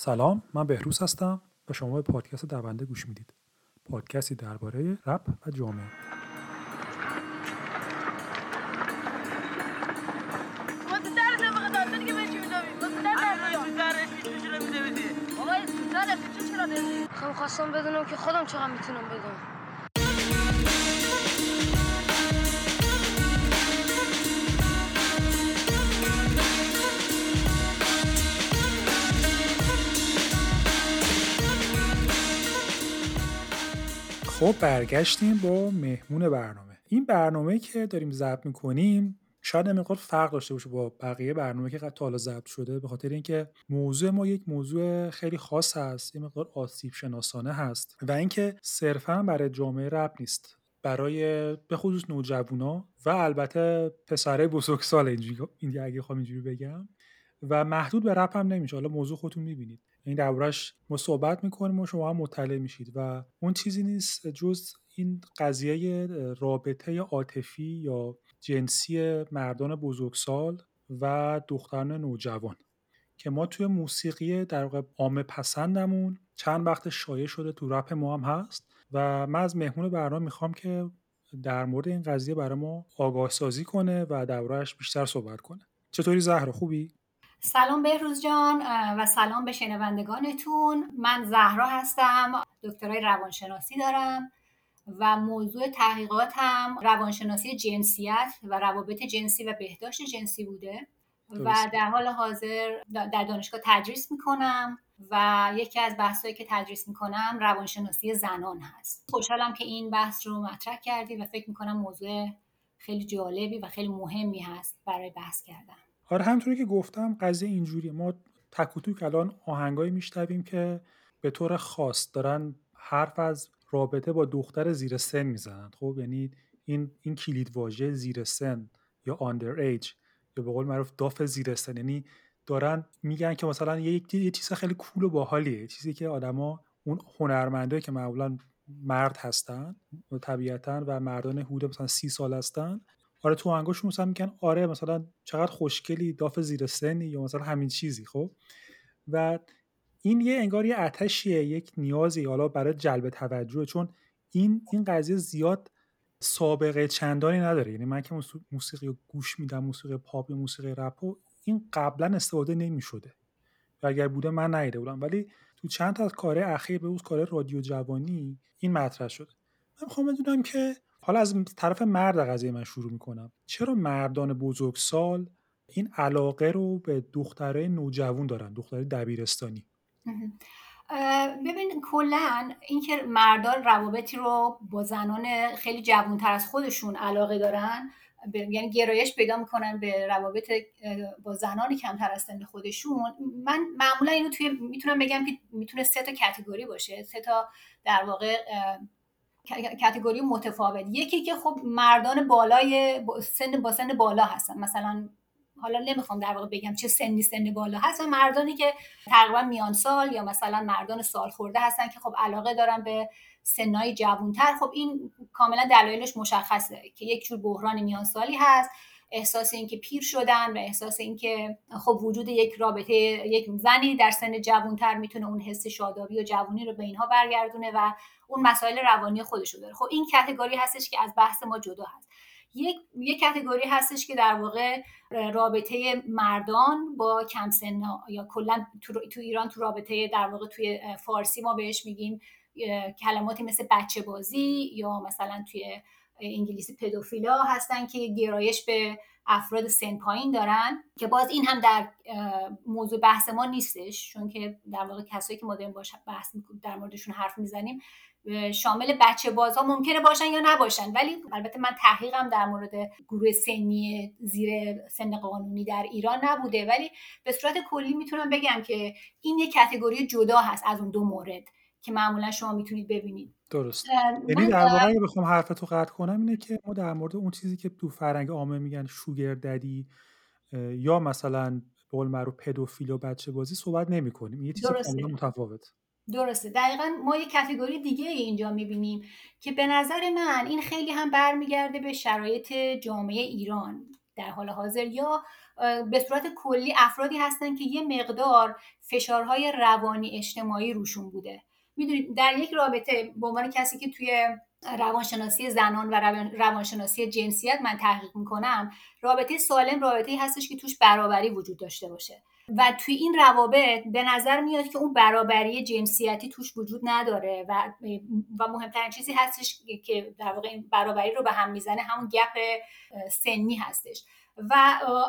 سلام من بهروز هستم. و شما به پادکست دونده گوش می‌دید. پادکستی درباره رپ و جامعه. خب خواستم بدونم که خودم چقدر می‌تونم بدونم. خب برگشتیم با مهمون برنامه. این برنامه که داریم ضبط می‌کنیم شاید مقدار فرق داشته باشه با بقیه برنامه که تا حالا ضبط شده به خاطر اینکه موضوع ما یک موضوع خیلی خاص هست یه مقدار آسیب شناسانه هست و اینکه صرفا برای جامعه رپ نیست. برای به خصوص نوجوانا و البته پسره بزرگسال اینجوری این اگه خواهم اینجوری بگم و محدود به رپ هم نمیشه. حالا موضوع خودتون می‌بینید. این دربارش ما صحبت می‌کنیم و شما هم مطلع میشید و اون چیزی نیست جز این قضیه رابطه عاطفی یا جنسی مردان بزرگسال و دختران نوجوان که ما توی موسیقی در واقع عامه پسندمون چند وقت شایع شده تو رپ ما هم هست و من از مهمون برنامه می‌خوام که در مورد این قضیه برای ما آگاه سازی کنه و دربارهش بیشتر صحبت کنه. چطوری زهرا؟ خوبی؟ سلام بهروز جان و سلام به شنوندگانتون. من زهرا هستم دکترای روانشناسی دارم و موضوع تحقیقاتم روانشناسی جنسیت و روابط جنسی و بهداشت جنسی بوده. و در حال حاضر در دانشگاه تدریس می‌کنم و یکی از بحثایی که تدریس می‌کنم روانشناسی زنان هست. خوشحالم که این بحث رو مطرح کردی و فکر می‌کنم موضوع خیلی جالبی و خیلی مهمی هست برای بحث کردن. آره همطوری که گفتم قضیه اینجوریه. ما تک و توک الان آهنگایی میشنویم که به طور خاص دارن حرف از رابطه با دختر زیر سن می‌زنن. خب یعنی این این کلید واژه زیر سن یا آندر ایج یا به قول معروف داف زیر سن. یعنی دارن میگن که مثلا یه, یه چیز خیلی کول و باحالیه. چیزی که آدما اون هنرمنده که معمولا مرد هستن طبیعتا و مردان حدود مثلا سی سال هستن آره تو آهنگاشون مثلا میگن آره مثلا چقدر خوشگلی داف زیر سنی یا مثلا همین چیزی خب؟ و این یه انگار یه آتشیه یک نیازی حالا برای جلب توجه چون این این قضیه زیاد سابقه چندانی نداره. یعنی من که موسیقی گوش میدم موسیقی پاپ یا موسیقی رپ و این قبلا استفاده نمی‌شده. و اگر بوده من نیده بودم. ولی تو چند تا از کاره اخیر به کار رادیو جوانی این مطرح شد. من می‌خوام بدونم که حالا از طرف مرد قضیه من شروع می‌کنم. چرا مردان بزرگسال این علاقه رو به دخترای نوجوان دارن دخترای دبیرستانی؟ ببین کلا اینکه مردان روابطی رو با زنان خیلی جوانتر از خودشون علاقه دارن یعنی گرایش پیدا می‌کنن به روابط با زنان کمتر از سن خودشون من معمولا اینو توی می‌تونم بگم که می‌تونه سه تا کتگوری باشه. سه تا در واقع کتگوری متفاوت. یکی که خب مردان بالای سن با سن بالا هستن. مثلا حالا نمی‌خوام در واقع بگم چه سنی سن بالا هستن مردانی که تقریبا میان سال یا مثلا مردان سال خورده هستن که خب علاقه دارن به سنای جوانتر. خب این کاملا دلایلش مشخصه که یک جور بحران میان سالی هست. احساس اینکه پیر شدن و احساس اینکه خب وجود یک رابطه یک زنی در سن جوانتر می‌تونه اون حس شادابی و جوانی رو به اینها برگردونه و اون مسائل روانی خودش رو داره. خب این کتگوری هستش که از بحث ما جدا هست. یک یک کتگوری هستش که در واقع رابطه مردان با کم سن یا کلا تو, تو ایران تو رابطه در واقع توی فارسی ما بهش میگیم کلماتی مثل بچه بازی یا مثلا توی انگلیسی پدوفیلا هستن که گرایش به افراد سن پایین دارن که باز این هم در موضوع بحث ما نیستش چون که در واقع کسایی که ما داریم باش بحث در موردشون حرف می‌زنیم شامل بچه بازها ممکنه باشن یا نباشن. ولی البته من تحقیقم در مورد گروه سنی زیر سن قانونی در ایران نبوده. ولی به صورت کلی می‌تونم بگم که این یک کتگوری جدا هست از اون دو مورد که معمولا شما می‌تونید ببینید. درست. یعنی در واقع اگه بخوام حرفتو قطع کنم اینه که ما در مورد اون چیزی که تو فرنگ عامه میگن شوگر ددی یا مثلا بول معروف پدوفیل و بچه بازی صحبت نمی کنیم یه چیز کاملا متفاوت. درسته. دقیقا ما یه کتگوری دیگه اینجا می‌بینیم که به نظر من این خیلی هم برمیگرده به شرایط جامعه ایران. در حال حاضر یا به صورت کلی افرادی هستن که یه مقدار فشارهای روانی اجتماعی روشون بوده. می‌دونید در یک رابطه به عنوان کسی که توی روانشناسی زنان و روانشناسی جنسیت من تحقیق می‌کنم رابطه سالم رابطه هستش که توش برابری وجود داشته باشه. و توی این روابط به نظر میاد که اون برابری جنسیتی توش وجود نداره و و مهمترین چیزی هستش که در واقع این برابری رو به هم می‌زنه همون گپ سنی هستش. و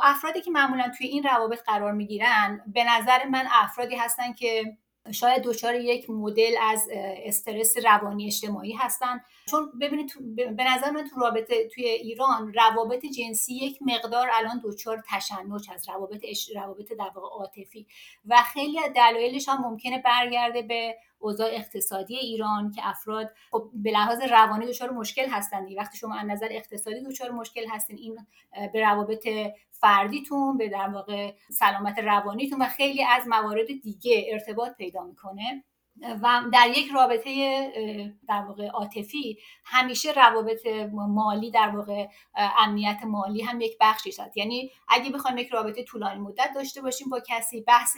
افرادی که معمولا توی این روابط قرار می‌گیرن به نظر من افرادی هستن که شاید دچار یک مدل از استرس روانی اجتماعی هستن. چون ببینید به نظر من تو رابطه توی ایران روابط جنسی یک مقدار الان دچار تشنج از روابط روابط در واقع عاطفی. و خیلی دلایلش هم ممکنه برگرده به اوضاع اقتصادی ایران که افراد خب به لحاظ روانی دچار مشکل هستند. وقتی شما از نظر اقتصادی دچار مشکل هستین این به روابط فردیتون به در واقع سلامت روانیتون و خیلی از موارد دیگه ارتباط پیدا می‌کنه. و در یک رابطه در واقع عاطفی همیشه روابط مالی در واقع امنیت مالی هم یک بخشی هست یعنی اگه بخوایم یک رابطه طولانی مدت داشته باشیم با کسی بحث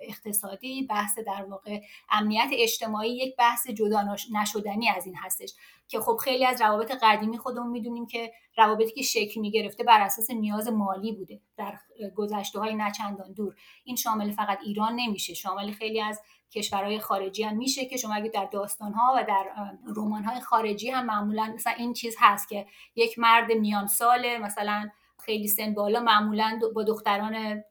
اقتصادی بحث در واقع امنیت اجتماعی یک بحث جدا نشدنی از این هستش. که خب خیلی از روابط قدیمی خودمون می‌دونیم که روابطی که شکل می‌گرفته بر اساس نیاز مالی بوده در گذشته های نچندان دور. این شامل فقط ایران نمیشه شامل خیلی از کشورهای خارجی هم میشه که شما اگه در داستان ها و در رمان های خارجی هم معمولا مثلا این چیز هست که یک مرد میان ساله مثلا خیلی سن بالا معمولا با دختران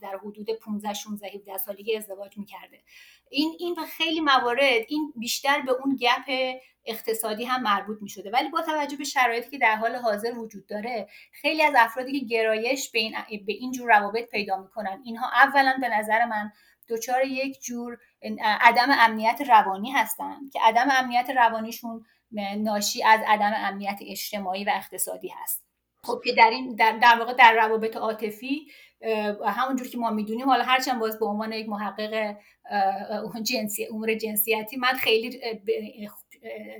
در حدود 15 16 17 سالگی ازدواج می‌کرده. این این به خیلی موارد این بیشتر به اون گپ اقتصادی هم مربوط می شده ولی با توجه به شرایطی که در حال حاضر وجود داره خیلی از افرادی که گرایش به این به این جور روابط پیدا می‌کنن. اینها اولا به نظر من دچار یک جور عدم امنیت روانی هستن که عدم امنیت روانیشون ناشی از عدم امنیت اجتماعی و اقتصادی هست. خب که در این در, در واقع در روابط عاطفی همونجور که ما می‌دونیم حالا هرچند باز به عنوان یک محقق جنسی امور جنسیتی من خیلی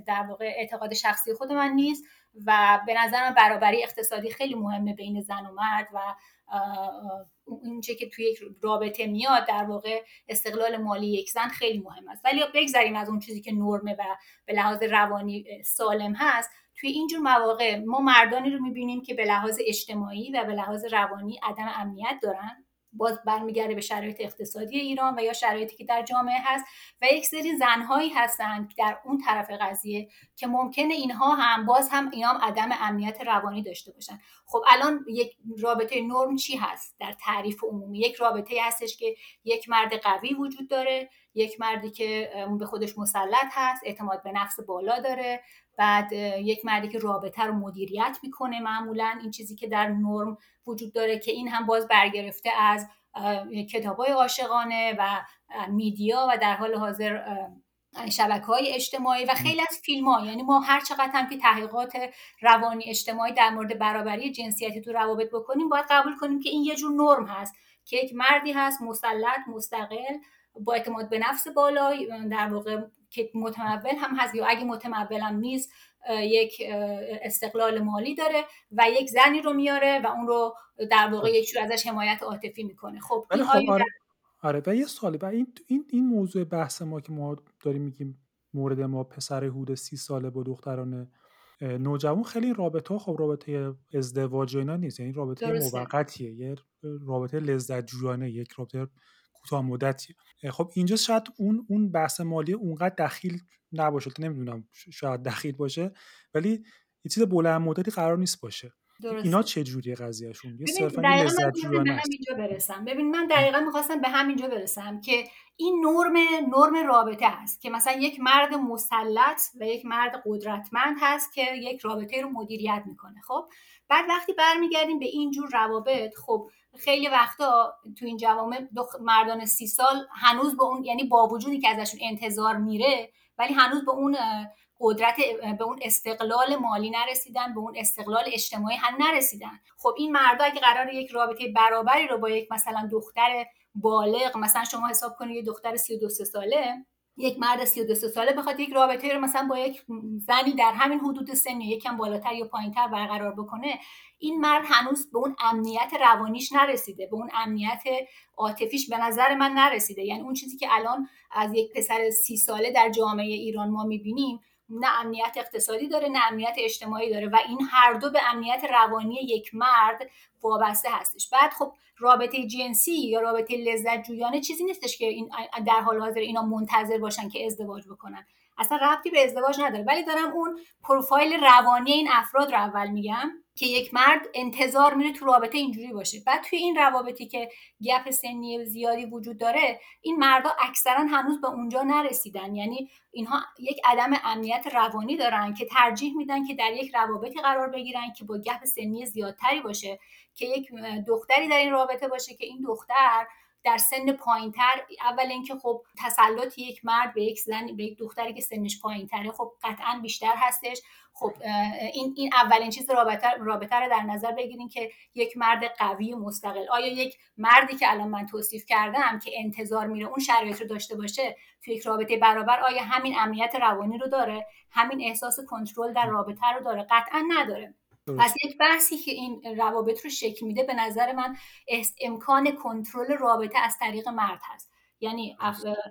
در واقع اعتقاد شخصی خود من نیست و به نظر من برابری اقتصادی خیلی مهمه بین زن و مرد و اونچه که توی یک رابطه میاد در واقع استقلال مالی یک زن خیلی مهم است. ولی بگذریم از اون چیزی که نرمه و به لحاظ روانی سالم هست. توی اینجور مواقع ما مردانی رو می‌بینیم که به لحاظ اجتماعی و به لحاظ روانی عدم امنیت دارن. باز برمیگرده به شرایط اقتصادی ایران و یا شرایطی که در جامعه هست و یک سری زنهایی هستند که در اون طرف قضیه که ممکنه اینها هم باز هم اینام عدم امنیت روانی داشته باشن. خب الان یک رابطه نرم چی هست؟ در تعریف عمومی یک رابطه هستش که یک مرد قوی وجود داره یک مردی که به خودش مسلط هست اعتماد به نفس بالا داره بعد یک مردی که رابطه رو مدیریت می‌کنه معمولا این چیزی که در نرم وجود داره که این هم باز برگرفته از کتاب های عاشقانه و میدیا و در حال حاضر شبکه های اجتماعی و خیلی از فیلم ها یعنی ما هر چقدر هم که تحقیقات روانی اجتماعی در مورد برابری جنسیتی تو روابط بکنیم باید قبول کنیم که این یه جور نرم هست که یک مردی هست مسلط مستقل با اعتماد به نفس بالا در واقع که متمول هم هست یا اگه متمول هم نیست یک استقلال مالی داره و یک زنی رو میاره و اون رو در واقع یک جور ازش حمایت عاطفی می‌کنه. خب این خب آره, آره. و یه سوالی و این این این موضوع بحث ما که ما داریم میگیم مورد ما پسر حدود سی ساله با دختران نوجوان خیلی رابطه خب رابطه ازدواج اینا نیست. یعنی رابطه موقتیه. یه رابطه لذت جویانه یک رابطه کوتاه مدتی. خب اینجا شاید اون اون بحث مالی اونقدر دخیل نباشه. نمی‌دونم شاید دخیل باشه ولی یه چیز بلند مدتی قرار نیست باشه. درسته. اینا چه جوریه قضیهشون؟ یه صرفا لذت به همینجا برسم. ببین من دقیقا می‌خواستم به همینجا برسم که این نرم نرم رابطه هست که مثلا یک مرد مسلط و یک مرد قدرتمند هست که یک رابطه رو مدیریت می‌کنه خب؟ بعد وقتی برمیگردیم به این جور روابط خب خیلی وقتا تو این جوامع مردان سی سال هنوز به اون یعنی با وجودی که ازشون انتظار میره ولی هنوز به اون قدرت به اون استقلال مالی نرسیدن به اون استقلال اجتماعی هم نرسیدن. خب این مردا اگه قرار یک رابطه برابری رو با یک مثلا دختر بالغ مثلا شما حساب کنید یه دختر 32 ساله یک مرد 32 ساله بخواد یک رابطه رو مثلا با یک زنی در همین حدود سنی یکم بالاتر یا پایینتر برقرار بکنه این مرد هنوز به اون امنیت روانیش نرسیده به اون امنیت عاطفیش به نظر من نرسیده. یعنی اون چیزی که الان از یک پسر سی ساله در جامعه ایران ما می‌بینیم نه امنیت اقتصادی داره نه امنیت اجتماعی داره و این هر دو به امنیت روانی یک مرد وابسته هستش. بعد خب رابطه جنسی یا رابطه لذت جویانه چیزی نیستش که این در حال حاضر اینا منتظر باشن که ازدواج بکنن. اصلا ربطی به ازدواج نداره. ولی دارم اون پروفایل روانی این افراد رو اول میگم. که یک مرد انتظار میره تو رابطه اینجوری باشه. بعد توی این روابطی که گپ سنی زیادی وجود داره این مردا اکثرا هنوز به اونجا نرسیدن. یعنی اینها یک عدم امنیت روانی دارن که ترجیح میدن که در یک روابطی قرار بگیرن که با گپ سنی زیادتری باشه که یک دختری در این رابطه باشه که این دختر در سن پایینتر اول اینکه خب تسلط یک مرد به یک زن به یک دختری که سنش پایینتره خب قطعا بیشتر هستش. خب این این اولین چیز رابطه رابطه رو در نظر بگیریم که یک مرد قوی مستقل. آیا یک مردی که الان من توصیف کردم که انتظار میره اون شرایط رو داشته باشه توی یک رابطه برابر آیا همین امنیت روانی رو داره؟ همین احساس کنترل در رابطه رو داره؟ قطعا نداره. پس یک بحثی که این روابط رو شکل میده به نظر من امکان کنترل رابطه از طریق مرد هست. یعنی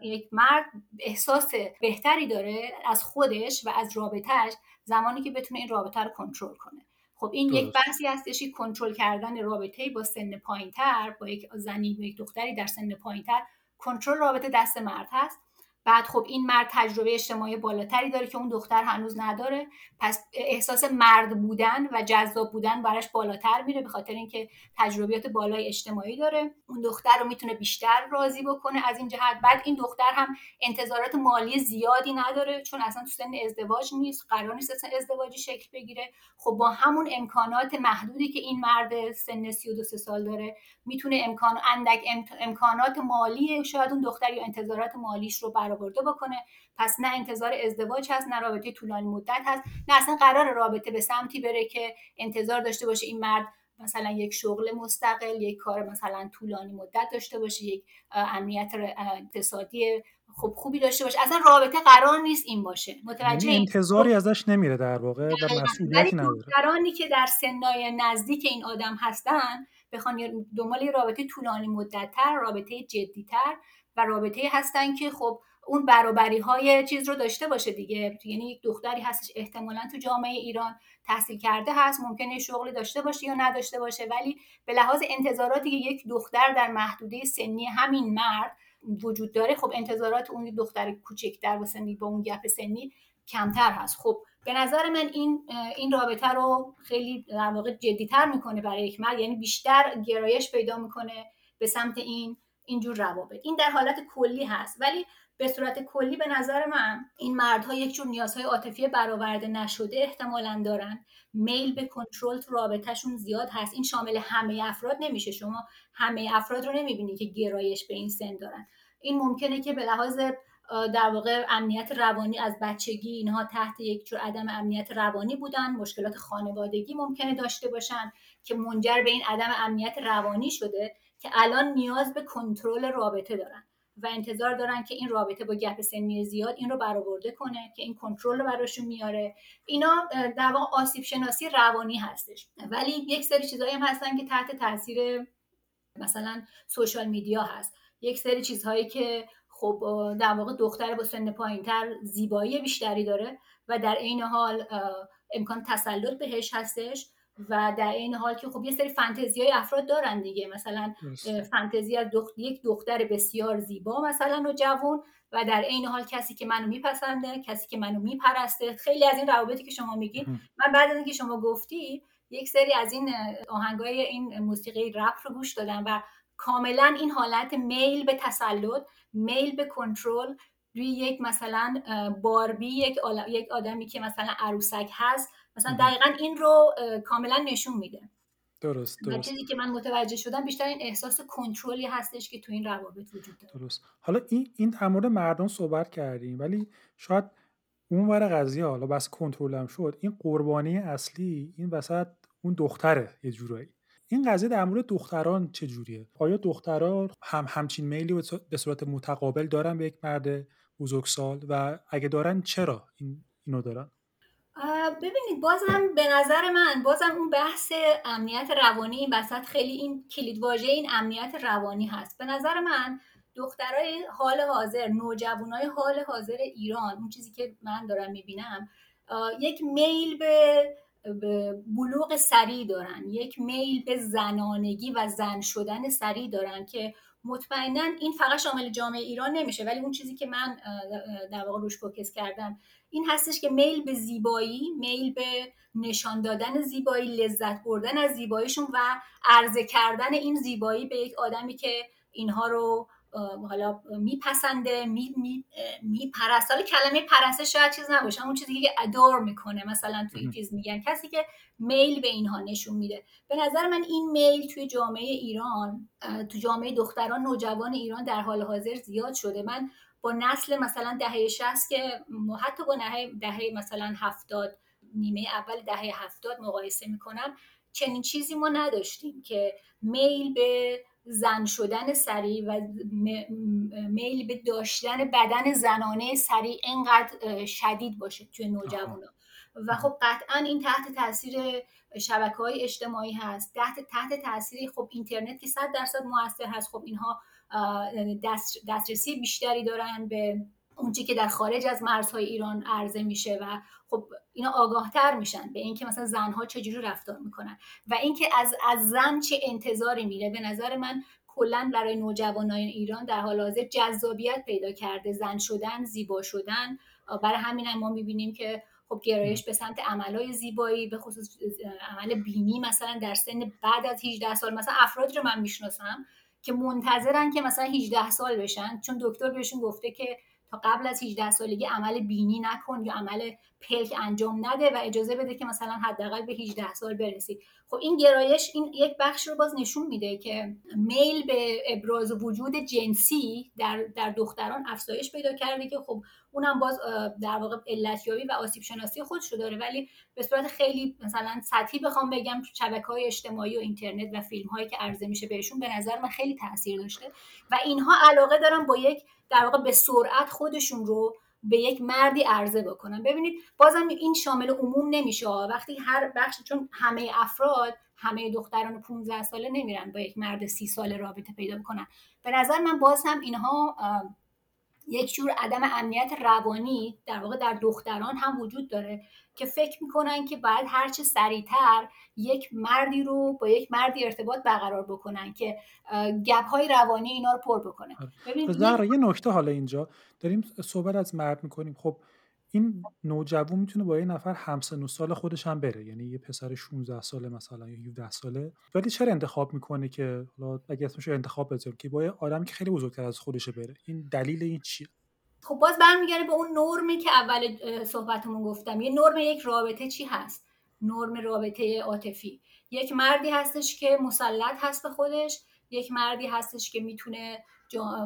یک مرد احساس بهتری داره از خودش و از رابطهش زمانی که بتونه این رابطه رو کنترل کنه. خب این یک بحثی هستش کنترل کردن رابطه با سن پایینتر با یک زنی با یک دختری در سن پایینتر کنترل رابطه دست مرد هست. بعد خب این مرد تجربه اجتماعی بالاتری داره که اون دختر هنوز نداره. پس احساس مرد بودن و جذاب بودن براش بالاتر میره به خاطر اینکه تجربیات بالای اجتماعی داره. اون دختر رو می‌تونه بیشتر راضی بکنه از این جهت. بعد این دختر هم انتظارات مالی زیادی نداره چون اصلا تو سن ازدواج نیست قرار نیست اصلا ازدواجی شکل بگیره. خب با همون امکانات محدودی که این مرد سن 32 سال داره می‌تونه امکان اندک امکانات مالی شاید اون دختر یا انتظارات مالیش رو برآورده بکنه. پس نه انتظار ازدواج هست نه رابطه طولانی مدت هست نه اصلا قرار رابطه به سمتی بره که انتظار داشته باشه این مرد مثلا یک شغل مستقل یک کار مثلا طولانی مدت داشته باشه یک امنیت اقتصادی خوب خوبی داشته باشه. اصلا رابطه قرار نیست این باشه. متوجه یعنی انتظاری ازش نمیره در واقع و مسئولیتی نداره. که در سنای نزدیک این آدم هستن بخوان دنبال رابطه طولانی مدتتر رابطه جدیتر و رابطه هستن که خب اون برابری های چیز رو داشته باشه دیگه. یعنی یک دختری هستش احتمالا تو جامعه ایران تحصیل کرده هست ممکنه شغلی داشته باشه یا نداشته باشه. ولی به لحاظ انتظاراتی که یک دختر در محدوده سنی همین مرد وجود داره. خب انتظارات اون دختر کوچکتر و سنی با اون گپ سنی کمتر هست. خب به نظر من این این رابطه رو خیلی در واقع جدیتر می‌کنه برای یک مرد. یعنی بیشتر گرایش پیدا می‌کنه به سمت این اینجور روابط. این در حالت کلی هست. ولی به صورت کلی به نظر من این مردها یک جور نیازهای عاطفی برآورده نشده احتمالا دارن. میل به کنترل تو رابطهشون زیاد هست. این شامل همه افراد نمیشه. شما همه افراد رو نمی‌بینی که گرایش به این سن دارن. این ممکنه که به لحاظ در واقع امنیت روانی از بچگی اینها تحت یک جور عدم امنیت روانی بودن. مشکلات خانوادگی ممکنه داشته باشن که منجر به این عدم امنیت روانی شده که الان نیاز به کنترل رابطه دارن. و انتظار دارن که این رابطه با گپ سنی زیاد این رو برآورده کنه که این کنترل رو براشون میاره. اینا در آسیب شناسی روانی هستش. ولی یک سری چیزایی هم هستن که تحت تاثیر مثلا سوشال میدیا هست. یک سری چیزهایی که خب در واقع دختر با سن پایینتر زیبایی بیشتری داره و در عین حال امکان تسلط بهش هستش. و در این حال که خب یه سری فانتزی های افراد دارن دیگه. مثلا فانتزی از دخت... یک دختر بسیار زیبا مثلا و جوون و در عین حال کسی که منو میپسنده کسی که منو میپرسته. خیلی از این روابطی که شما میگید من بعد از اینکه شما گفتی یک سری از این آهنگای این موسیقی رپ رو گوش دادم و کاملا این حالت میل به تسلط میل به کنترل روی یک مثلا باربی یک, یک آدمی که مثلا عروسک هست مثلا دقیقا این رو کاملا نشون میده. درست درست. چیزی که من متوجه شدم بیشتر این احساس کنترلی هستش که تو این روابط وجود داره. درست. حالا این این در مورد مردم صحبت کردیم ولی شاید اون ور قضیه حالا بس کنترل هم شد این قربانی اصلی این وسط اون دختره یه جورایی. این قضیه در مورد دختران چجوریه آیا دختران هم همچین میلی به صورت متقابل دارن به یک مرد بزرگسال و اگه دارن چرا این اینو دارن؟ ببینید بازم به نظر من بازم اون بحث امنیت روانی این وسط خیلی این کلید واژه این امنیت روانی هست. به نظر من دخترای حال حاضر نوجوانای حال حاضر ایران اون چیزی که من دارم می‌بینم یک میل به بلوغ سریع دارن. یک میل به زنانگی و زن شدن سریع دارن که مطمئنا این فقط شامل جامعه ایران نمیشه ولی اون چیزی که من در واقع روش فوکس کردم این هستش که میل به زیبایی میل به نشان دادن زیبایی لذت بردن از زیباییشون و عرضه کردن این زیبایی به یک آدمی که اینها رو حالا میپسنده می, می, می پرست حالا کلمه پرسته شاید چیز نباشه. اون چیزی که ادور می‌کنه. مثلا توی چیز میگن. کسی که میل به اینها نشون میده. به نظر من این میل توی جامعه ایران تو جامعه دختران نوجوان ایران در حال حاضر زیاد شده. من با نسل مثلا دهه 60 که حتی با دهه دهه مثلا 70 نیمه اول دهه 70 مقایسه می‌کنم چنین چیزی ما نداشتیم که میل به زن شدن سریع و میل به داشتن بدن زنانه سریع اینقدر شدید باشه توی نوجوانا و خب قطعا این تحت تاثیر شبکه های اجتماعی هست. تحت تحت تاثیر خب اینترنت که صد درصد موثر هست خب اینها دست، دسترسی بیشتری دارن به اونچه که در خارج از مرزهای ایران عرضه میشه و خب اینا آگاهتر میشن به اینکه مثلا زنها چجوری رفتار می‌کنن. و اینکه از از زن چه انتظاری میره. به نظر من کلا برای نوجوانان ایران در حال حاضر جذابیت پیدا کرده. زن شدن زیبا شدن. برای همین هم ما می‌بینیم که خب گرایش به سمت عملای زیبایی به خصوص عمل بینی مثلا در سن بعد از 18 سال. مثلا افرادی رو من می‌شناسم که منتظرن که مثلا 18 سال بشن. چون دکتر بهشون گفته که تا قبل از 18 سالگی عمل بینی نکن یا عمل پلک انجام نده و اجازه بده که مثلا حداقل به 18 سال برسید خب این گرایش این یک بخش رو باز نشون میده که میل به ابراز وجود جنسی در, در دختران افزایش پیدا کرده که خب اونم باز در واقع علتیابی و آسیب شناسی خودش رو داره. ولی به صورت خیلی مثلا سطحی بخوام بگم شبکه های اجتماعی و اینترنت و فیلم هایی که عرضه میشه بهشون به نظر من خیلی تاثیر داشته و اینها علاقه دارن با یک در واقع به سرعت خودشون رو به یک مردی عرضه بکنن. ببینید بازم این شامل عموم نمیشه وقتی هر بخش چون همه افراد همه دختران 15 ساله نمیرن با یک مرد سی ساله رابطه پیدا بکنن به نظر من باز هم اینها یک جور عدم امنیت روانی در واقع در دختران هم وجود داره. که فکر می‌کنن که باید هرچه سریعتر یک مردی رو با یک مردی ارتباط برقرار بکنن که گپ های روانی اینا رو پر بکنه. آره. ببینید یه نکته حالا اینجا. داریم صحبت از مرد می‌کنیم. خب این نوجوان می‌تونه با یه نفر همسن و سال خودش هم بره. یعنی یه پسر 16 ساله مثلا یا 17 ساله. ولی چرا انتخاب می‌کنه که حالا اگه اسمش انتخاب بذاریم که با یه آدمی که خیلی بزرگتر از خودشه بره؟ این دلیل این چیه؟ خب باز برمیگرده به اون نرمی که اول صحبتمون گفتم. یه نرم یک رابطه چی هست؟ نرم رابطه عاطفی. یک مردی هستش که مسلط هست به خودش یک مردی هستش که می‌تونه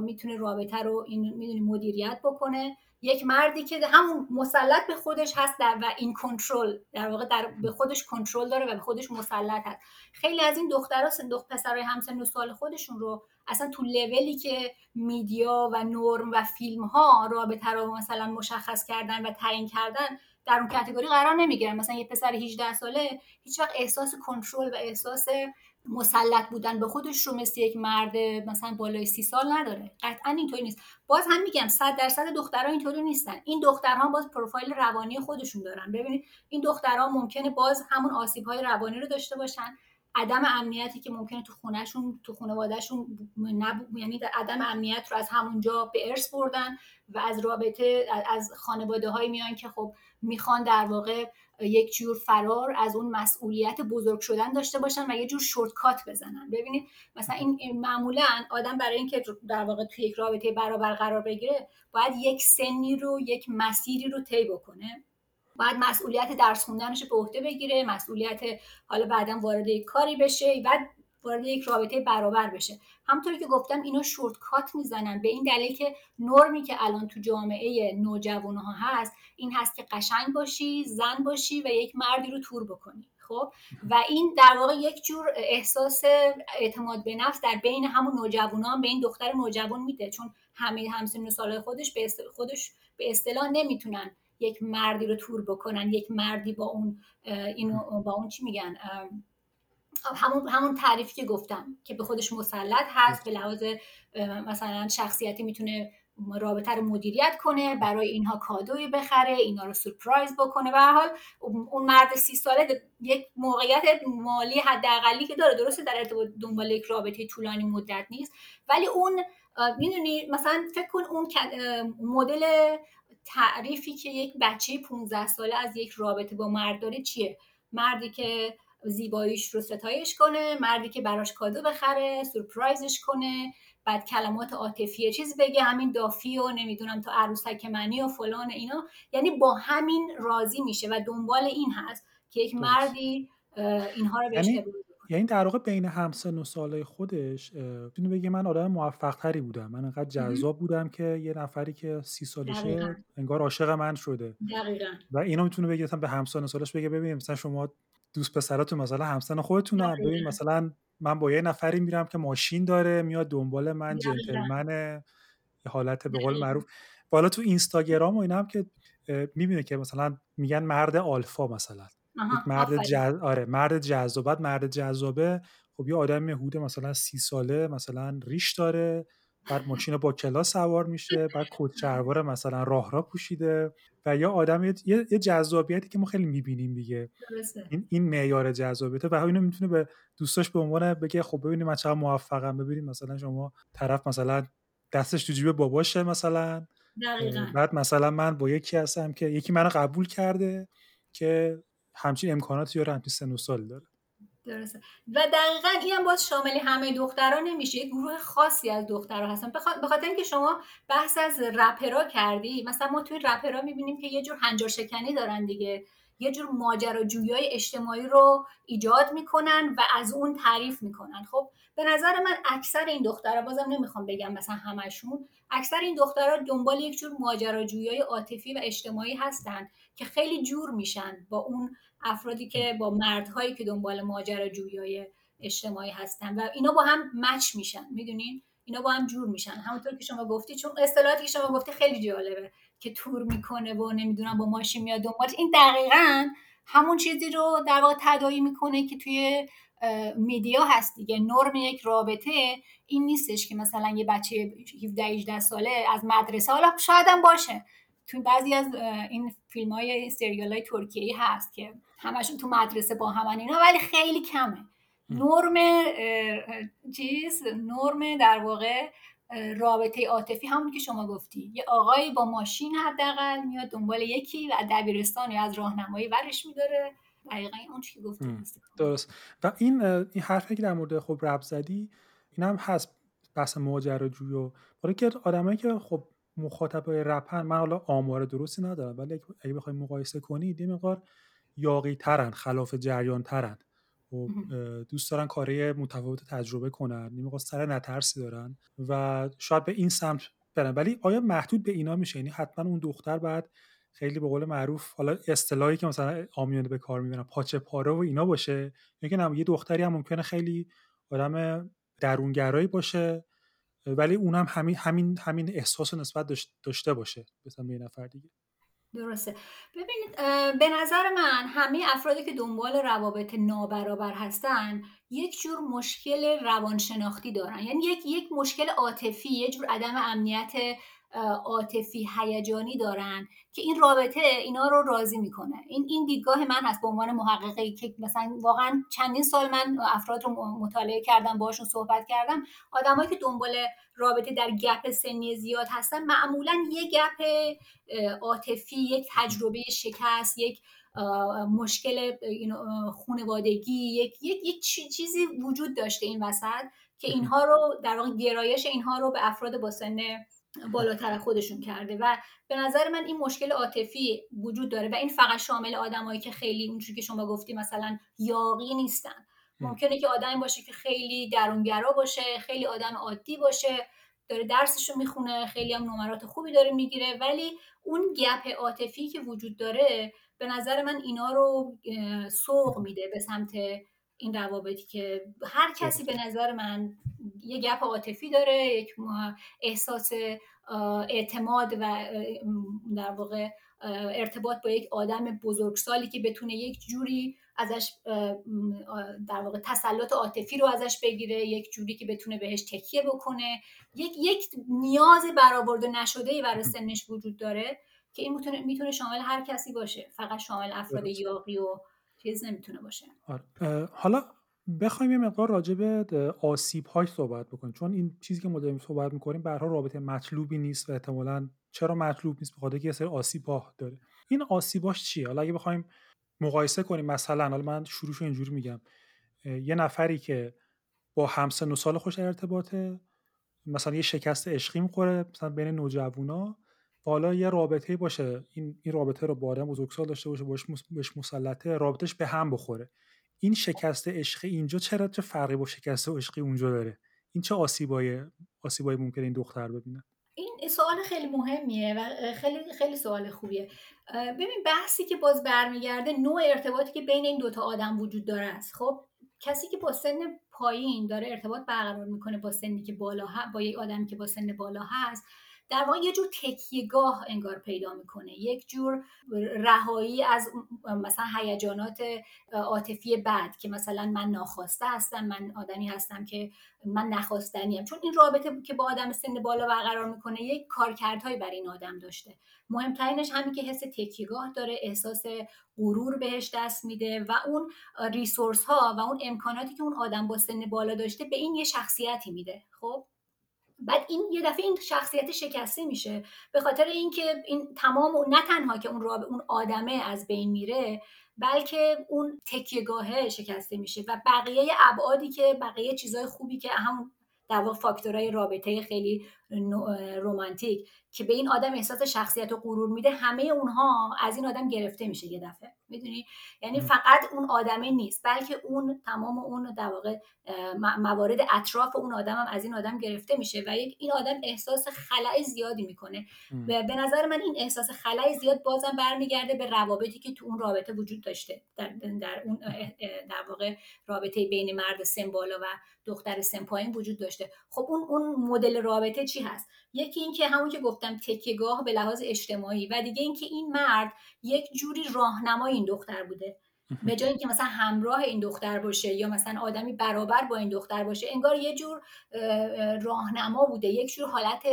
می‌تونه رابطه رو این می‌دونی مدیریت بکنه. یک مردی که همون مسلط به خودش هست در و این کنترل در واقع در به خودش کنترل داره و به خودش مسلط هست. خیلی از این دخترها دختر پسرای همسن و سال خودشون رو اصلا تو لولی که میدیا و نرم و فیلم ها رابطه رو مثلا مشخص کردن و تعیین کردن در اون کاتگوری قرار نمی‌گیرن. مثلا یه پسر 18 ساله هیچ وقت احساس کنترل و احساس مسلط بودن به خودش رو مثل یک مرد مثلا بالای سی سال نداره. قطعا اینطوری نیست. باز هم میگم صد درصد دخترها اینطوری نیستن. این دخترها باز پروفایل روانی خودشون دارن. ببینید این دخترها ممکنه باز همون آسیب های روانی رو داشته باشن. عدم امنیتی که ممکنه تو خونهشون تو خانوادهشون نب... یعنی عدم امنیت رو از همونجا به ارث بردن و از رابطه از خانواده های میان که خب می‌خوان در واقع یک جور فرار از اون مسئولیت بزرگ شدن داشته باشن و یه جور شورتکات بزنن. ببینید مثلا این معمولا آدم برای اینکه در واقع توی یک رابطه برابر قرار بگیره باید یک سنی رو یک مسیری رو طی بکنه. باید مسئولیت درس خوندنش به عهده بگیره مسئولیت حالا بعدا وارد یک کاری بشه بعد وارد یک رابطه برابر بشه. همطوری که گفتم اینا شورتکات می‌زنن. به این دلیل که نرمی که الان تو جامعه نوجوانها هست این هست که قشنگ باشی زن باشی و یک مردی رو تور بکنی خب؟ و این در واقع یک جور احساس اعتماد به نفس در بین همون نوجوانان به این دختر نوجوان میده. چون همه همسن سال خودش به خودش به اصطلاح نمی‌تونن یک مردی رو تور بکنن یک مردی با اون اینو با اون چی میگن؟ همون همون تعریفی که گفتم که به خودش مسلط هست به لحاظ مثلا شخصیتی می‌تونه رابطه رو مدیریت کنه برای اینها کادوی بخره اینا رو سورپرایز بکنه. و حال اون مرد سی ساله یک موقعیت مالی حداقلی که داره درسته در ارتباط دنبال یک رابطه طولانی مدت نیست ولی اون می‌دونی مثلا فکر کن اون مدل تعریفی که یک بچه 15 ساله از یک رابطه با مرد داره چیه؟ مردی که زیباییش رو ستایش کنه مردی که براش کادو بخره سورپرایزش کنه بعد کلمات عاطفی چیز بگه همین دافی و نمی‌دونم تا عروسک منی و فلان اینا. یعنی با همین راضی میشه و دنبال این هست که یک مردی اینها رو بهش یعنی یعنی در واقع بین همسن و سالای خودش می‌تونه بگه من آدم موفق تری بودم. من انقدر جذاب بودم که یه نفری که سی سالشه انگار عاشق من شده. دقیقا. و اینو می‌تونه بگه به همسن و سالش بگه ببینیم مثلا شما دوست پسراتون مثلا همسن خودتون هم ببین مثلا من با یه نفری میرم که ماشین داره میاد دنبال من جنتلمن حالت به قول معروف. بالا تو اینستاگرام و اینا هم که می‌بینه که مثلا میگن مرد آلفا مثلا. یک مرد جز... آره مرد جذابت مرد جذابه. خب یه آدم یهوده مثلا سی ساله مثلا ریش داره بعد ماشین با کلاس سوار میشه بعد کت شلوار مثلا راه را پوشیده و یا آدم یه, یه جذابیتی که ما خیلی می‌بینیم دیگه. این این معیار جذابیته و اینو می‌تونه به دوستاش به عنوان بگه خب ببینیم من چقدر موفقم. ببینیم مثلا شما طرف مثلا دستش تو جیب باباشه مثلا. بعد مثلا من با یکی هستم که یکی منو قبول کرده که همچین امکاناتی یا همچین سن و سال داره. درسته. و دقیقا این هم باز شامل همه دخترها نمیشه. یک گروه خاصی از دخترها هستن. به خاطر اینکه شما بحث از رپرا کردی مثلا ما توی رپرا می‌بینیم که یه جور هنجار شکنی دارن دیگه. یه جور ماجراجویی اجتماعی رو ایجاد می‌کنن و از اون تعریف می‌کنن. خب به نظر من اکثر این دخترها بازم نمی‌خوام بگم مثلا همشون اکثر این دخترها دنبال یک جور ماجراجویی عاطفی و اجتماعی هستن. که خیلی جور میشن با اون افرادی که با مردهایی که دنبال ماجراجویی اجتماعی هستن و اینا با هم مچ میشن می‌دونین اینا با هم جور میشن. همونطور که شما گفتی چون اصطلاحاتی که شما گفتی خیلی جالبه که تور می‌کنه و نمی‌دونم با ماشین میاد دنبال. این دقیقا همون چیزی رو در واقع تدایی می‌کنه که توی میدیا هست دیگه. نرم یک رابطه این نیستش که مثلا یه بچه 17 18 ساله از مدرسه حالا شاید هم باشه. تو بعضی از این فیلم های سریال های ترکیه هست که همشون تو مدرسه با همن اینا ولی خیلی کمه. نرم چیز نرم در واقع رابطه عاطفی همون که شما گفتی. یه آقایی با ماشین حداقل میاد دنبال یکی و دبیرستان یا از راهنمایی ورش میداره. دقیقا اون که گفتی. درست. و این این حرفی که در مورد خب رب زدی این هم هست بحث ماجراجویی و برای که آدمایی که خب مخاطبای رپن من حالا آمار درستی ندارم ولی اگه بخوای مقایسه کنی یه مقدار یاقی ترن خلاف جریان ترن و خب، دوست دارن کاری متفاوت تجربه کنن یه سر نترسی دارن و شاید به این سمت برن. ولی آیا محدود به اینا میشه؟ یعنی حتما اون دختر بعد خیلی به قول معروف حالا اصطلاحی که مثلا آمیانه به کار می‌برن پاچه پاره و اینا باشه. یا نه یه دختری هم ممکنه خیلی آدم درونگرایی باشه. ولی اونم همین همین همین احساس نسبت داشته باشه مثلا به نفر دیگه. درسته. ببینید به نظر من همه افرادی که دنبال روابط نابرابر هستن یک جور مشکل روانشناختی دارن. یعنی یک یک مشکل عاطفی یک جور عدم امنیت عاطفی هیجانی دارن که این رابطه اینا رو راضی می‌کنه. این این دیدگاه من هست به عنوان محققی که مثلا واقعا چندین سال من افراد رو مطالعه کردم باشون صحبت کردم. آدمایی که دنبال رابطه در گپ سنی زیاد هستن معمولا یه گپ عاطفی یک تجربه شکست یک مشکل خانوادگی یک یک یک چیزی وجود داشته این وسط که اینها رو در واقع گرایش اینها رو به افراد با سن بالاتر خودشون کرده و به نظر من این مشکل عاطفی وجود داره و این فقط شامل آدمایی که خیلی اونجوری که شما گفتی مثلا یاقی نیستن. ممکنه که آدمی باشه که خیلی درونگرا باشه خیلی آدم عادی باشه داره درسش رو می‌خونه خیلی هم نمرات خوبی داره می‌گیره ولی اون گپ عاطفی که وجود داره به نظر من اینا رو سوق میده به سمت این روابطی که هر کسی به نظر من یه گپ عاطفی داره یک احساس اعتماد و در واقع ارتباط با یک آدم بزرگسالی که بتونه یک جوری ازش در واقع تسلط عاطفی رو ازش بگیره یک جوری که بتونه بهش تکیه بکنه. یک یک نیاز برآورده نشده ای برای سنش وجود داره که این می‌تونه می‌تونه شامل هر کسی باشه. فقط شامل افراد یاقی و چیز نمی‌تونه باشه. آره. حالا بخوایم یه مقدار راجع به آسیب های صحبت بکنیم. چون این چیزی که ما داریم صحبت می‌کنیم برها رابطه مطلوبی نیست و احتمالا چرا مطلوب نیست؟ بخاطر که یه سری آسیب ها داره. این آسیباش چیه؟ حالا اگه بخوایم مقایسه کنیم مثلا حالا من شروعش اینجوری میگم. یه نفری که با همسن و سال خوش ارتباطه مثلا یه شکست عشقی می‌خوره مثلا بین نوجوانا حالا یه رابطه باشه این این رابطه رو با آدم بزرگسال داشته باشه باش بهش مسلطه رابطش به هم بخوره. این شکست عشقی اینجا چرا چه فرقی با شکست عشقی اونجا داره؟ این چه آسیبای آسیبای ممکنه این دختر ببینه؟ این سوال خیلی مهمیه و خیلی خیلی سوال خوبیه. ببین بحثی که باز برمیگرده نوع ارتباطی که بین این دوتا آدم وجود داره است. خب کسی که با سن پایین داره ارتباط برقرار می‌کنه با سنی که بالا با یک آدمی که با سن بالا هست در واقع یه جور تکیهگاه انگار پیدا می‌کنه. یک جور رهایی از مثلا هیجانات عاطفی بد که مثلا من ناخواسته هستم من آدمی هستم که من نخواستنیم چون این رابطه که با آدم سن بالا برقرار می‌کنه یک کارکردهایی برای این آدم داشته. مهمترینش همین که حس تکیهگاه داره احساس غرور بهش دست میده و اون ریسورس ها و اون امکاناتی که اون آدم با سن بالا داشته به این یه شخصیتی میده. خب؟ بعد این یه دفعه این شخصیت شکسته میشه. به خاطر اینکه این تمام نه تنها که اون راب اون آدمه از بین میره بلکه اون تکیهگاهه شکسته میشه و بقیه ابعادی که بقیه چیزهای خوبی که هم در واقع فاکتورهای رابطه خیلی رومانتیک که به این آدم احساس شخصیت و غرور میده همه اونها از این آدم گرفته میشه یه دفعه. می‌دونی؟ یعنی فقط اون آدمه نیست بلکه اون تمام اون در واقع موارد اطراف اون آدم هم از این آدم گرفته میشه و این آدم احساس خلای زیادی می‌کنه. و به نظر من این احساس خلای زیاد بازم برمیگرده به روابطی که تو اون رابطه وجود داشته. در, در اون در واقع رابطه بین مرد سن بالا و دختر سن پایین وجود داشته. خب اون اون مدل رابطه چی هست. یکی اینکه همون که گفتم تکیهگاه به لحاظ اجتماعی و دیگه اینکه این مرد یک جوری راهنمای این دختر بوده. به جای اینکه مثلا همراه این دختر باشه یا مثلا آدمی برابر با این دختر باشه انگار یه جور راهنما بوده. یک جور حالت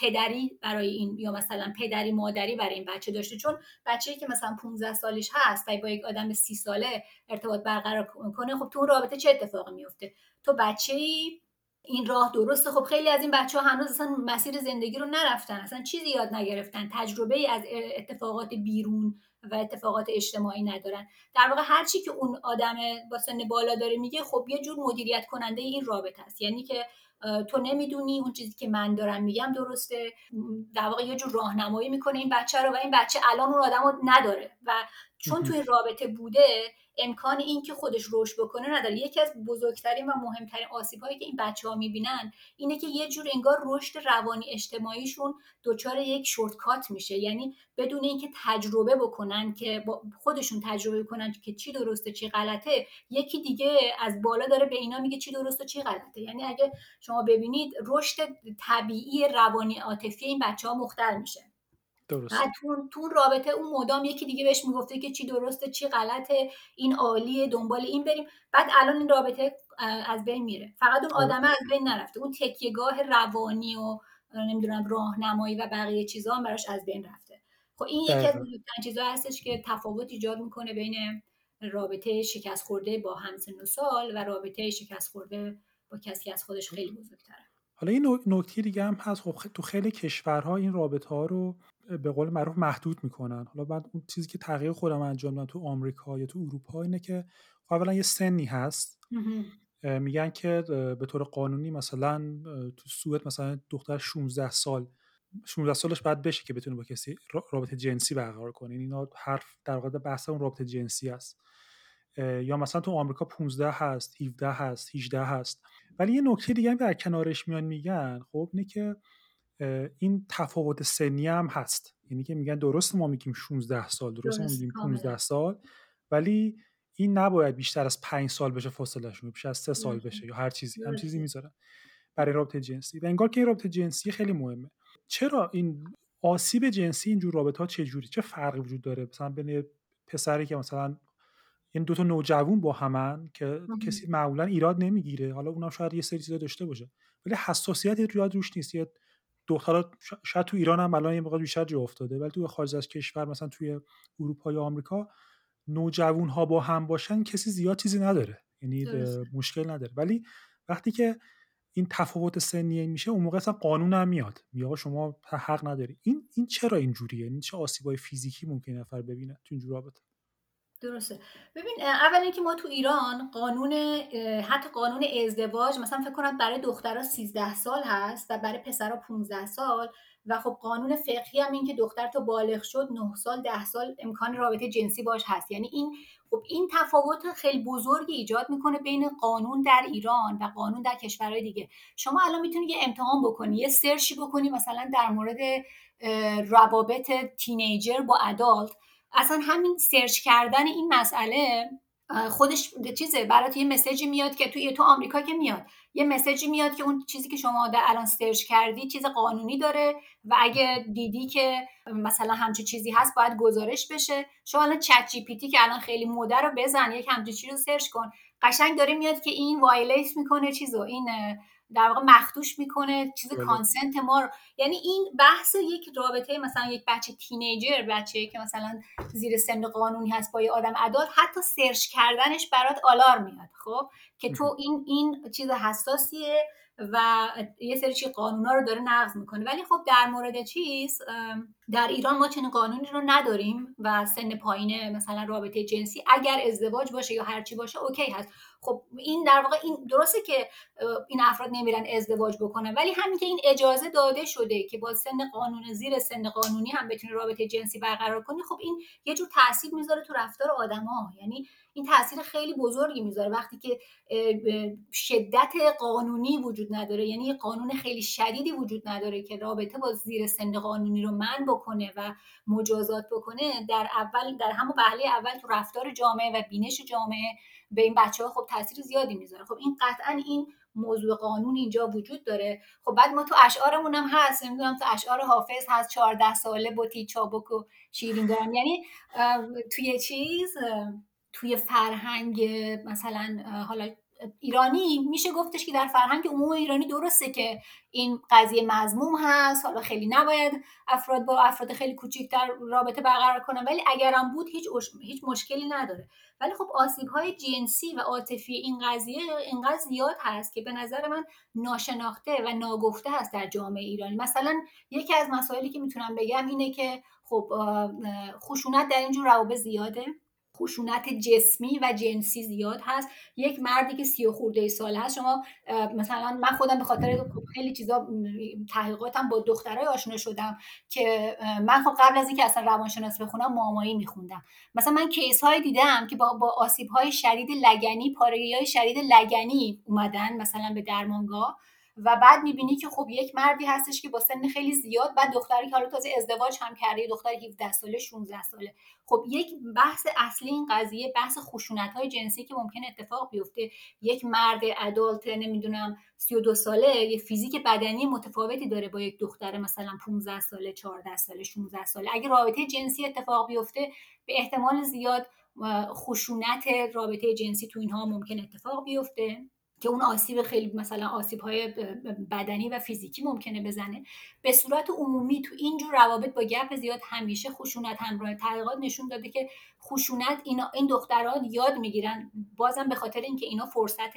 پدری برای این یا مثلا پدری مادری برای این بچه داشته. چون بچه‌ای که مثلا 15 سالش هست و با یک آدم سی ساله ارتباط برقرار کنه خب تو اون رابطه چه اتفاقی میفته تو بچه‌ای این راه درسته. خب خیلی از این بچه ها هنوز اصلا مسیر زندگی رو نرفتن اصلا چیزی یاد نگرفتن. تجربه ای از اتفاقات بیرون و اتفاقات اجتماعی ندارن. در واقع هرچی که اون آدم با سن بالا داره میگه خب یه جور مدیریت کننده این رابطه است. یعنی که تو نمی‌دونی اون چیزی که من دارم میگم درسته. در واقع یه جور راهنمایی می‌کنه این بچه رو و این بچه الان اون آدم رو نداره. و چون تو این رابطه بوده امکان این که خودش رشد بکنه نداره. یکی از بزرگترین و مهمترین آسیب هایی که این بچه ها می‌بینن اینه که یه جور انگار رشد روانی اجتماعیشون دچار یک شورتکات میشه. یعنی بدون اینکه تجربه بکنن که خودشون تجربه بکنن که چی درسته چی غلطه یکی دیگه از بالا داره به اینا میگه چی درسته چی غلطه. یعنی اگه شما ببینید رشد طبیعی روانی عاطفی این بچه ها مختل میشه. درست تو, تو رابطه اون مدام یکی دیگه بهش می‌گفته که چی درسته چی غلطه این عالیه دنبال این بریم. بعد الان این رابطه از بین میره. فقط اون آدمه از بین نرفته. اون تکیهگاه روانی و نمی‌دونم راهنمایی و بقیه چیزا هم براش از بین رفته. خب این یکی از بزرگترین چیزا هستش که تفاوت ایجاد می‌کنه بین رابطه شکست خورده با همسن و سال و رابطه شکست خورده با کسی از خودش خیلی بزرگتره. حالا این نکته دیگه هم هست. خب تو خیلی کشورها این رابطه ها رو به قول معروف محدود می‌کنن. حالا بعد اون چیزی که تغییر خودم انجام دادم تو آمریکا یا تو اروپا اینه که اولا یه سنی هست. میگن که به طور قانونی مثلا تو سوئد مثلا دختر 16 سال 16 سالش بعد بشه که بتونه با کسی رابطه جنسی برقرار کنه. اینا حرف در واقع بحث اون رابطه جنسی است. یا مثلا تو آمریکا 15 هست 17 هست 18 هست. ولی یه نکته دیگه هم در کنارش میان میگن خب اینه که این تفاوت سنی هم هست. یعنی که میگن درست ما میگیم 16 سال درست ما میگیم 15 سال. ولی این نباید بیشتر از 5 سال بشه فاصلهشون بیشتر از 3 سال بشه یا هر چیزی. هم چیزی می‌ذارن برای رابطه جنسی. و انگار که این رابطه جنسی خیلی مهمه. چرا این آسیب جنسی اینجور رابطه ها چه جوری چه فرقی وجود داره؟ مثلا بین پسری که مثلا این دو تا نوجوان با همن که کسی معمولا ایراد نمی‌گیره. حالا اونم شاید یه سری چیزا داشته باشه. ولی حساسیتی رو روش نیست. یه دخترا شاید تو ایران هم الان یه مقدار بیشتر جا افتاده ولی تو خارج از کشور مثلا توی اروپا یا آمریکا نوجوان ها با هم باشن کسی زیاد چیزی نداره. یعنی مشکل نداره. ولی وقتی که این تفاوت سنی میشه اون موقع اصلا قانون هم میاد. میگه شما حق نداری. این این چرا اینجوریه؟ این چه آسیبای فیزیکی ممکن نفر ببینه؟ تو اینجور رابطه. درسته. ببین اول اینکه ما تو ایران قانون حتی قانون ازدواج مثلا فکر کنم برای دخترها 13 سال هست و برای پسرها 15 سال و خب قانون فقهی هم این که دختر تا بالغ شد 9 سال 10 سال امکان رابطه جنسی باش هست. یعنی این خب این تفاوت خیلی بزرگی ایجاد می‌کنه بین قانون در ایران و قانون در کشورهای دیگه. شما الان می‌تونید یه امتحان بکنی یه سرچی بکنی مثلا در مورد روابط teenager با adult. اصلا همین search کردن این مسئله خودش چیزه برات یه message ی میاد که توی تو آمریکا که میاد. یه message ی میاد که اون چیزی که شما الان search کردی چیز قانونی داره و اگه دیدی که مثلا همچی چیزی هست باید گزارش بشه. شما الان ChatGPT که الان خیلی موده رو بزن یک همچی چیزی رو search کن. قشنگ داره میاد که این violate می‌کنه چیزو این در واقع مخدوش می‌کنه چیز بله. consent ما رو. یعنی این بحث یک رابطه مثلا یک بچه teenager بچه که مثلا زیر سن قانونی هست با یه آدم عداد حتی search کردنش برات آلارم میاد خب؟ که تو این این چیز حساسیه و یه سری چی قانونا رو داره نقض می‌کنه. ولی خب در مورد چیز در ایران ما چنین قانونی رو نداریم و سن پایین مثلا رابطه جنسی اگر ازدواج باشه یا هرچی باشه OK هست. خب این در واقع این درسته که این افراد نمیرن ازدواج بکنن ولی همین که این اجازه داده شده که با سن قانون زیر سن قانونی هم بتونی رابطه جنسی برقرار کنی خب این یه جور تاثیر می‌ذاره تو رفتار آدما. یعنی این تاثیر خیلی بزرگی می‌ذاره وقتی که شدت قانونی وجود نداره. یعنی قانون خیلی شدیدی وجود نداره که رابطه با زیر سن قانونی رو من بکنه و مجازات بکنه در اول در همون وهله اول تو رفتار جامعه و بینش جامعه به این بچه ها خب تاثیر زیادی می‌ذاره. خب این قطعا این موضوع قانون اینجا وجود داره. خب بعد ما تو اشعارمون هم هست نمی‌دونم تو اشعار حافظ هست 14 ساله بوتی چابک و شیرین دارم یعنی توی چیز توی فرهنگ مثلا حالا ایرانی میشه گفتش که در فرهنگ عموم ایرانی درسته که این قضیه مضموم هست حالا خیلی نباید افراد با افراد خیلی کوچیکتر رابطه برقرار کنن ولی اگرم بود هیچ هیچ مشکلی نداره. ولی خب آسیب های جنسی و عاطفی این قضیه اینقدر زیاد هست که به نظر من ناشناخته و ناگفته هست در جامعه ایرانی. مثلا یکی از مسائلی که می‌تونم بگم اینه که خب خشونت در اینجور روابط زیاده. خشونت جسمی و جنسی زیاد هست. یک مردی که سی و خورده سال هست. شما مثلا من خودم به خاطر خیلی چیزا تحقیقاتم با دخترای آشنا شدم که من خب قبل از اینکه اصلا روانشناسی بخونم مامایی میخوندم. مثلا من کیس های دیدم که با, با آسیب های شدید لگنی پارگی های شدید لگنی اومدن مثلا به درمانگاه. و بعد می‌بینی که خب یک مردی هستش که با سن خیلی زیاد بعد دختری که حالا تازه ازدواج هم کرده دختر 17 ساله 16 ساله. خب یک بحث اصلی این قضیه بحث خشونت های جنسی که ممکن اتفاق بیفته. یک مرد ادالت نمی‌دونم 32 ساله یه فیزیک بدنی متفاوتی داره با یک دختر مثلا 15 ساله 14 ساله 16 ساله. اگه رابطه جنسی اتفاق بیفته به احتمال زیاد خشونت رابطه جنسی تو اینها ممکن اتفاق بیفته. که اون آسیب خیلی مثلا آسیب های بدنی و فیزیکی ممکنه بزنه به صورت عمومی تو اینجور روابط با گپ زیاد همیشه خشونت همراه تحقیقات نشون داده که خشونت اینا این دختران یاد می‌گیرن. بازم به خاطر اینکه اینا فرصت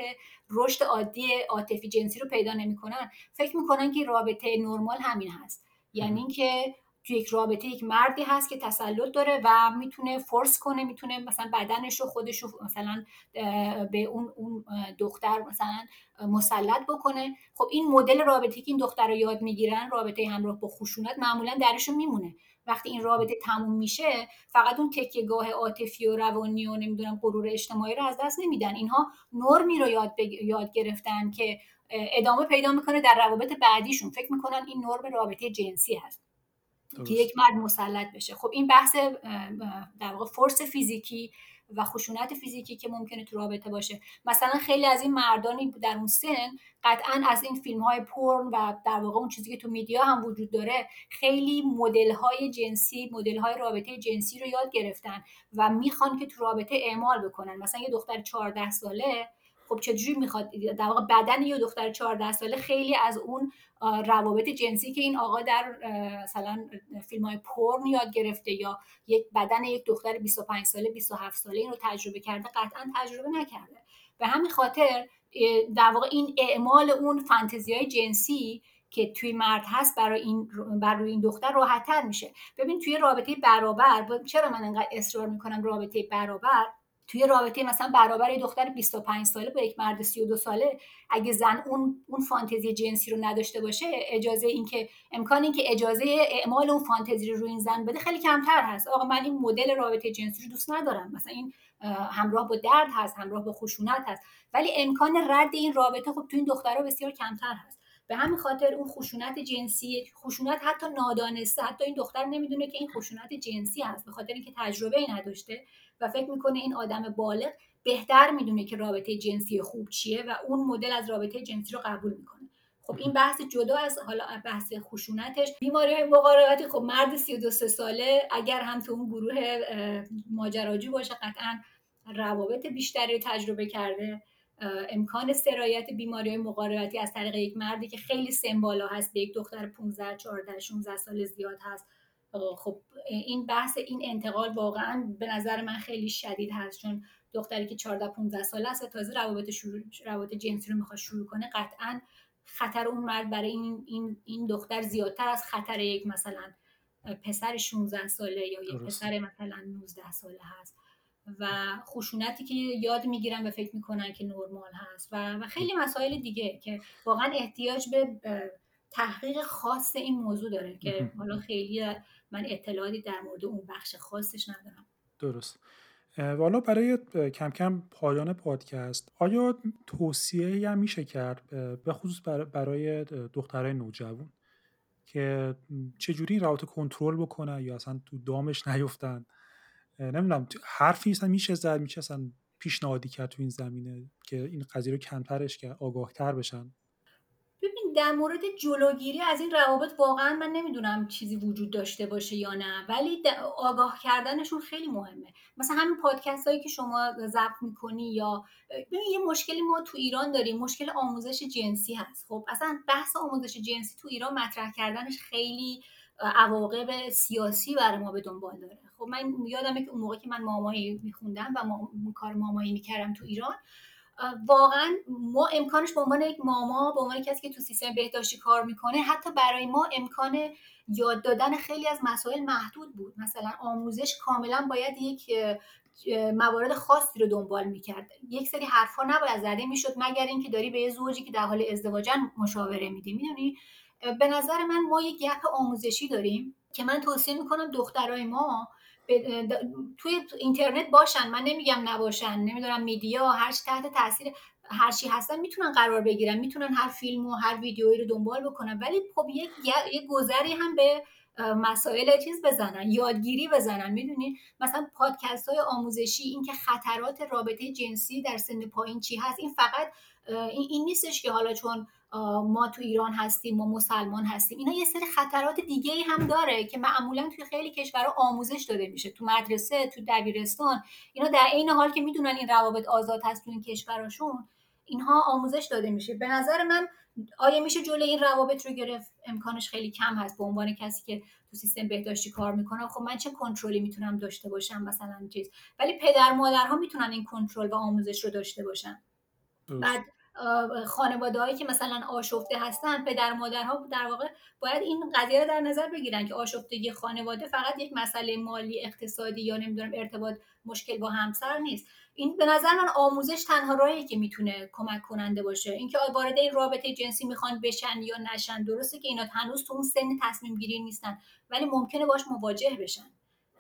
رشد عادی عاطفی جنسی رو پیدا نمی‌کنن فکر می‌کنن که رابطه نرمال همین هست. یعنی اینکه تو یک رابطه یک مردی هست که تسلط داره و می‌تونه فورس کنه می‌تونه مثلا بدنش رو خودش مثلا به اون اون دختر مثلا مسلط بکنه. خب این مدل رابطه که این دختر رو یاد می‌گیرن رابطه همراه با خشونت معمولا درشون میمونه. وقتی این رابطه تموم میشه فقط اون تکیهگاه عاطفی و روانی و نمی‌دونم غرور اجتماعی رو از دست نمیدن. اینها نرمی رو یاد, یاد گرفتن که ادامه پیدا می‌کنه در روابط بعدیشون. فکر می‌کنن این نرم رابطه جنسی هست. که یک مرد مسلط بشه. خب این بحث در واقع فرس فیزیکی و خشونت فیزیکی که ممکنه تو رابطه باشه. مثلا خیلی از این مردانی در اون سن قطعا از این فیلم های پرن و در واقع اون چیزی که تو میدیا هم وجود داره خیلی مدل های جنسی مدل های رابطه جنسی رو یاد گرفتن و می‌خوان که تو رابطه اعمال بکنن. مثلا یه دختر 14 ساله خب چجوری می‌خواد؟ در واقع بدن یه دختر 14 ساله خیلی از اون روابط جنسی که این آقا در مثلا فیلم های پرن یاد گرفته یا یک بدن یک دختر 25 ساله 27 ساله این رو تجربه کرده قطعا تجربه نکرده. به همین خاطر در واقع این اعمال اون فانتزی های جنسی که توی مرد هست برای این برای این دختر راحتتر میشه. ببین توی رابطه برابر چرا من انقدر اصرار می‌کنم رابطه برابر؟ توی رابطه مثلا برابر دختر 25 ساله با یک مرد 32 ساله اگه زن اون اون فانتزی جنسی رو نداشته باشه اجازه اینکه امکان اینکه اجازه اعمال اون فانتزی رو روی این زن بده خیلی کمتر هست. آقا من این مدل رابطه جنسی رو دوست ندارم. مثلا این همراه با درد هست همراه با خشونت هست. ولی امکان رد این رابطه خب تو این دخترها بسیار کمتر هست. به همین خاطر اون خشونت جنسی خشونت حتی نادانسته حتی این دختر نمی‌دونه که این خشونت جنسی هست به خاطر اینکه تجربه ای نداشته و فکر می‌کنه این آدم بالغ بهتر می‌دونه که رابطه جنسی خوب چیه و اون مدل از رابطه جنسی رو قبول می‌کنه. خب این بحث جدا از حالا بحث خشونتش. بیماری های مقاربتی خب مرد 32 ساله اگر هم تو اون گروه ماجراجو باشه قطعا روابط بیشتری تجربه کرده. امکان سرایت بیماری های مقاربتی از طریق یک مردی که خیلی سن بالا هست به یک دختر 15 14 16 سال زیاد هست. خب این بحث این انتقال واقعا به نظر من خیلی شدید هست. چون دختری که 14 15 ساله است تازه روابط شروع روابط جنسی رو می‌خواد شروع کنه قطعا خطر اون مرد برای این این این دختر زیادتر از خطر یک مثلا پسر 16 ساله یا یک پسر مثلا 19 ساله هست. و خشونتی که یاد می‌گیرن و فکر می‌کنن که نرمال هست و, و خیلی مسائل دیگه که واقعا احتیاج به تحقیق خاص این موضوع داره که حالا خیلی من اطلاعاتی در مورد اون بخش خاصش ندارم. درست. والا برای کم کم پایان پادکست آیا توصیه هم میشه کرد به خصوص برای دخترای نوجوان که چجوری این روابط کنترل بکنن یا اصلا تو دامش نیفتن؟ نمی‌دونم حرفی اصلا میشه زد میشه اصلا پیشنهادی کرد تو این زمینه که این قضیه رو کمترش کرد آگاهتر بشن؟ ببین در مورد جلوگیری از این روابط واقعا من نمی‌دونم چیزی وجود داشته باشه یا نه ولی آگاه کردنشون خیلی مهمه. مثلا همین پادکست هایی که شما ضبط می‌کنی یا ببین یه مشکلی ما تو ایران داریم مشکل آموزش جنسی هست. خب اصلا بحث آموزش جنسی تو ایران مطرح کردنش خیلی عواقب سیاسی برای ما به دنبال داره. خب من یادمه که اون موقع که من مامایی میخوندم و ما کار مامایی می‌کردم تو ایران واقعا ما امکانش به عنوان یک ماما به عنوان کسی که تو سیستم بهداشتی کار می‌کنه حتی برای ما امکان یاد دادن خیلی از مسائل محدود بود. مثلا آموزش کاملا باید یک موارد خاصی رو دنبال می‌کرد. یک سری حرفها نباید زده می‌شد مگر اینکه داری به یه زوجی که در حال ازدواجن مشاوره میدی. می‌دونی؟ به نظر من ما یک گپ آموزشی داریم که من توصیه می‌کنم دخترای ما توی اینترنت باشن من نمیگم نباشن نمی‌دونم میدیا هر تحت تاثیر هر چی هستن می‌تونن قرار بگیرن می‌تونن هر فیلم و هر ویدیویی رو دنبال بکنن ولی خب یک یک گذری هم به مسائل چیز بزنن یادگیری بزنن می‌دونین مثلا پادکست های آموزشی این که خطرات رابطه جنسی در سن پایین چی هست این فقط این, این نیستش که حالا چون ما تو ایران هستیم ما مسلمان هستیم. اینا یه سری خطرات دیگه ای هم داره که معمولا توی خیلی کشورها آموزش داده میشه. تو مدرسه تو دبیرستان اینا در عین حال که می‌دونن این روابط آزاد هست تو این کشورشون اینها آموزش داده میشه. به نظر من آیا میشه جلوی این روابط رو گرفت؟ امکانش خیلی کم هست. به عنوان کسی که تو سیستم بهداشتی کار می‌کنه خب من چه کنترلی می‌تونم داشته باشم مثلا چیز؟ ولی پدر مادرها می‌تونن این کنترل و آموزش رو داشته باشن. بعد خانواده هایی که مثلا آشفته هستن پدر مادرها در واقع باید این قضیه رو در نظر بگیرن که آشفتگی خانواده فقط یک مسئله مالی اقتصادی یا نمی‌دونم ارتباط مشکل با همسر نیست. این به نظر من آموزش تنها راهی که می‌تونه کمک کننده باشه. اینکه وارد این رابطه جنسی می‌خوان بشن یا نشن درسته که اینا هنوز تو اون سن تصمیم گیری نیستن ولی ممکنه باش مواجه بشن.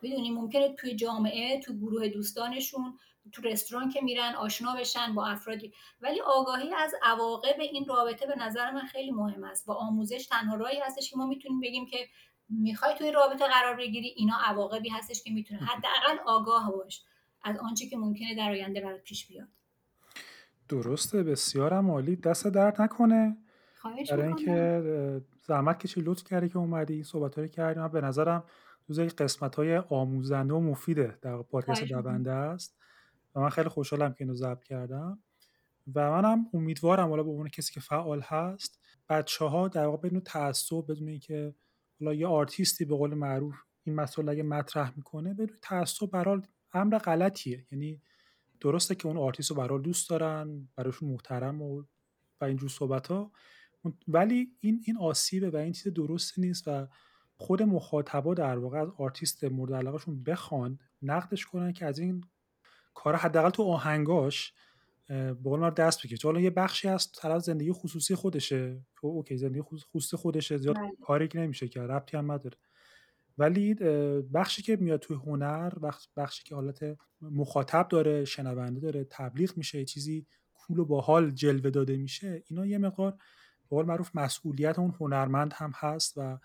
می‌دونی ممکنه توی جامعه تو گروه دوستانشون تو رستوران که میرن آشنا بشن با افرادی. ولی آگاهی از عواقب این رابطه به نظر من خیلی مهم است. و آموزش تنها راهی هستش که ما می‌تونیم بگیم که می‌خوای توی رابطه قرار بگیری اینا عواقبی هستش که می‌تونه حداقل آگاه باش از آنچه که ممکنه در آینده برات پیش بیاد. درسته بسیارم عالی. دست درد نکنه. برای اینکه زحمت کشی لطف کردی که اومدی این صحبت رو کردیم به نظرم جزء قسمت های آموزنده و مفیده در پادکست دونده است. و من خیلی خوشحالم که اینو ضبط کردم. و منم امیدوارم حالا به عنوان کسی که فعال هست بچه ها در واقع بدون تعصب بدون اینکه حالا یه آرتیستی به قول معروف این مسئله اگه مطرح می‌کنه بدون تعصب برحال امر غلطیه. یعنی درسته که اون آرتیست رو برحال دوست دارن براشون محترم و و اینجور صحبت ها ولی این این آسیبه و این چیز درست نیست و خود مخاطبا در واقع از آرتیست مورد علاقهشون بخوان نقدش کنن که از این کار حداقل تو آهنگاش به قول دست بکشه. حالا یه بخشی از طرف زندگی خصوصی خودشه. که اوکی زندگی خصوصی خودشه زیاد بله. کاری که نمیشه کرد ربطی هم نداره. ولی بخشی که میاد توی هنر بخش بخشی که حالت مخاطب داره شنونده داره تبلیغ میشه چیزی کول و باحال جلوه داده میشه اینا یه مقدار به قول معروف مسئولیت اون هنرمند هم هست و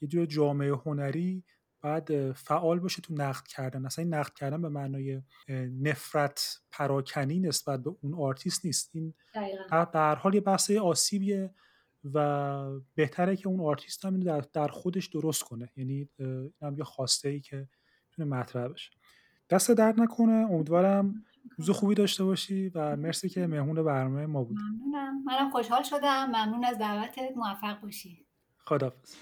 یه جور جامعه هنری باید فعال باشه تو نقد کردن. اصلا این نقد کردن به معنای نفرت پراکنی نسبت به اون آرتیست نیست. این به هر حال یه بحث آسیبیه و بهتره که اون آرتیست هم در, در خودش درست کنه. یعنی این هم یه خواسته ای که می‌تونه مطرح بشه. دست درد نکنه. امیدوارم روز خوبی داشته باشی و مرسی که مهمون برنامه ما بود ممنونم. منم خوشحال شدم. ممنون از دعوتت. موفق باشی. خدافظ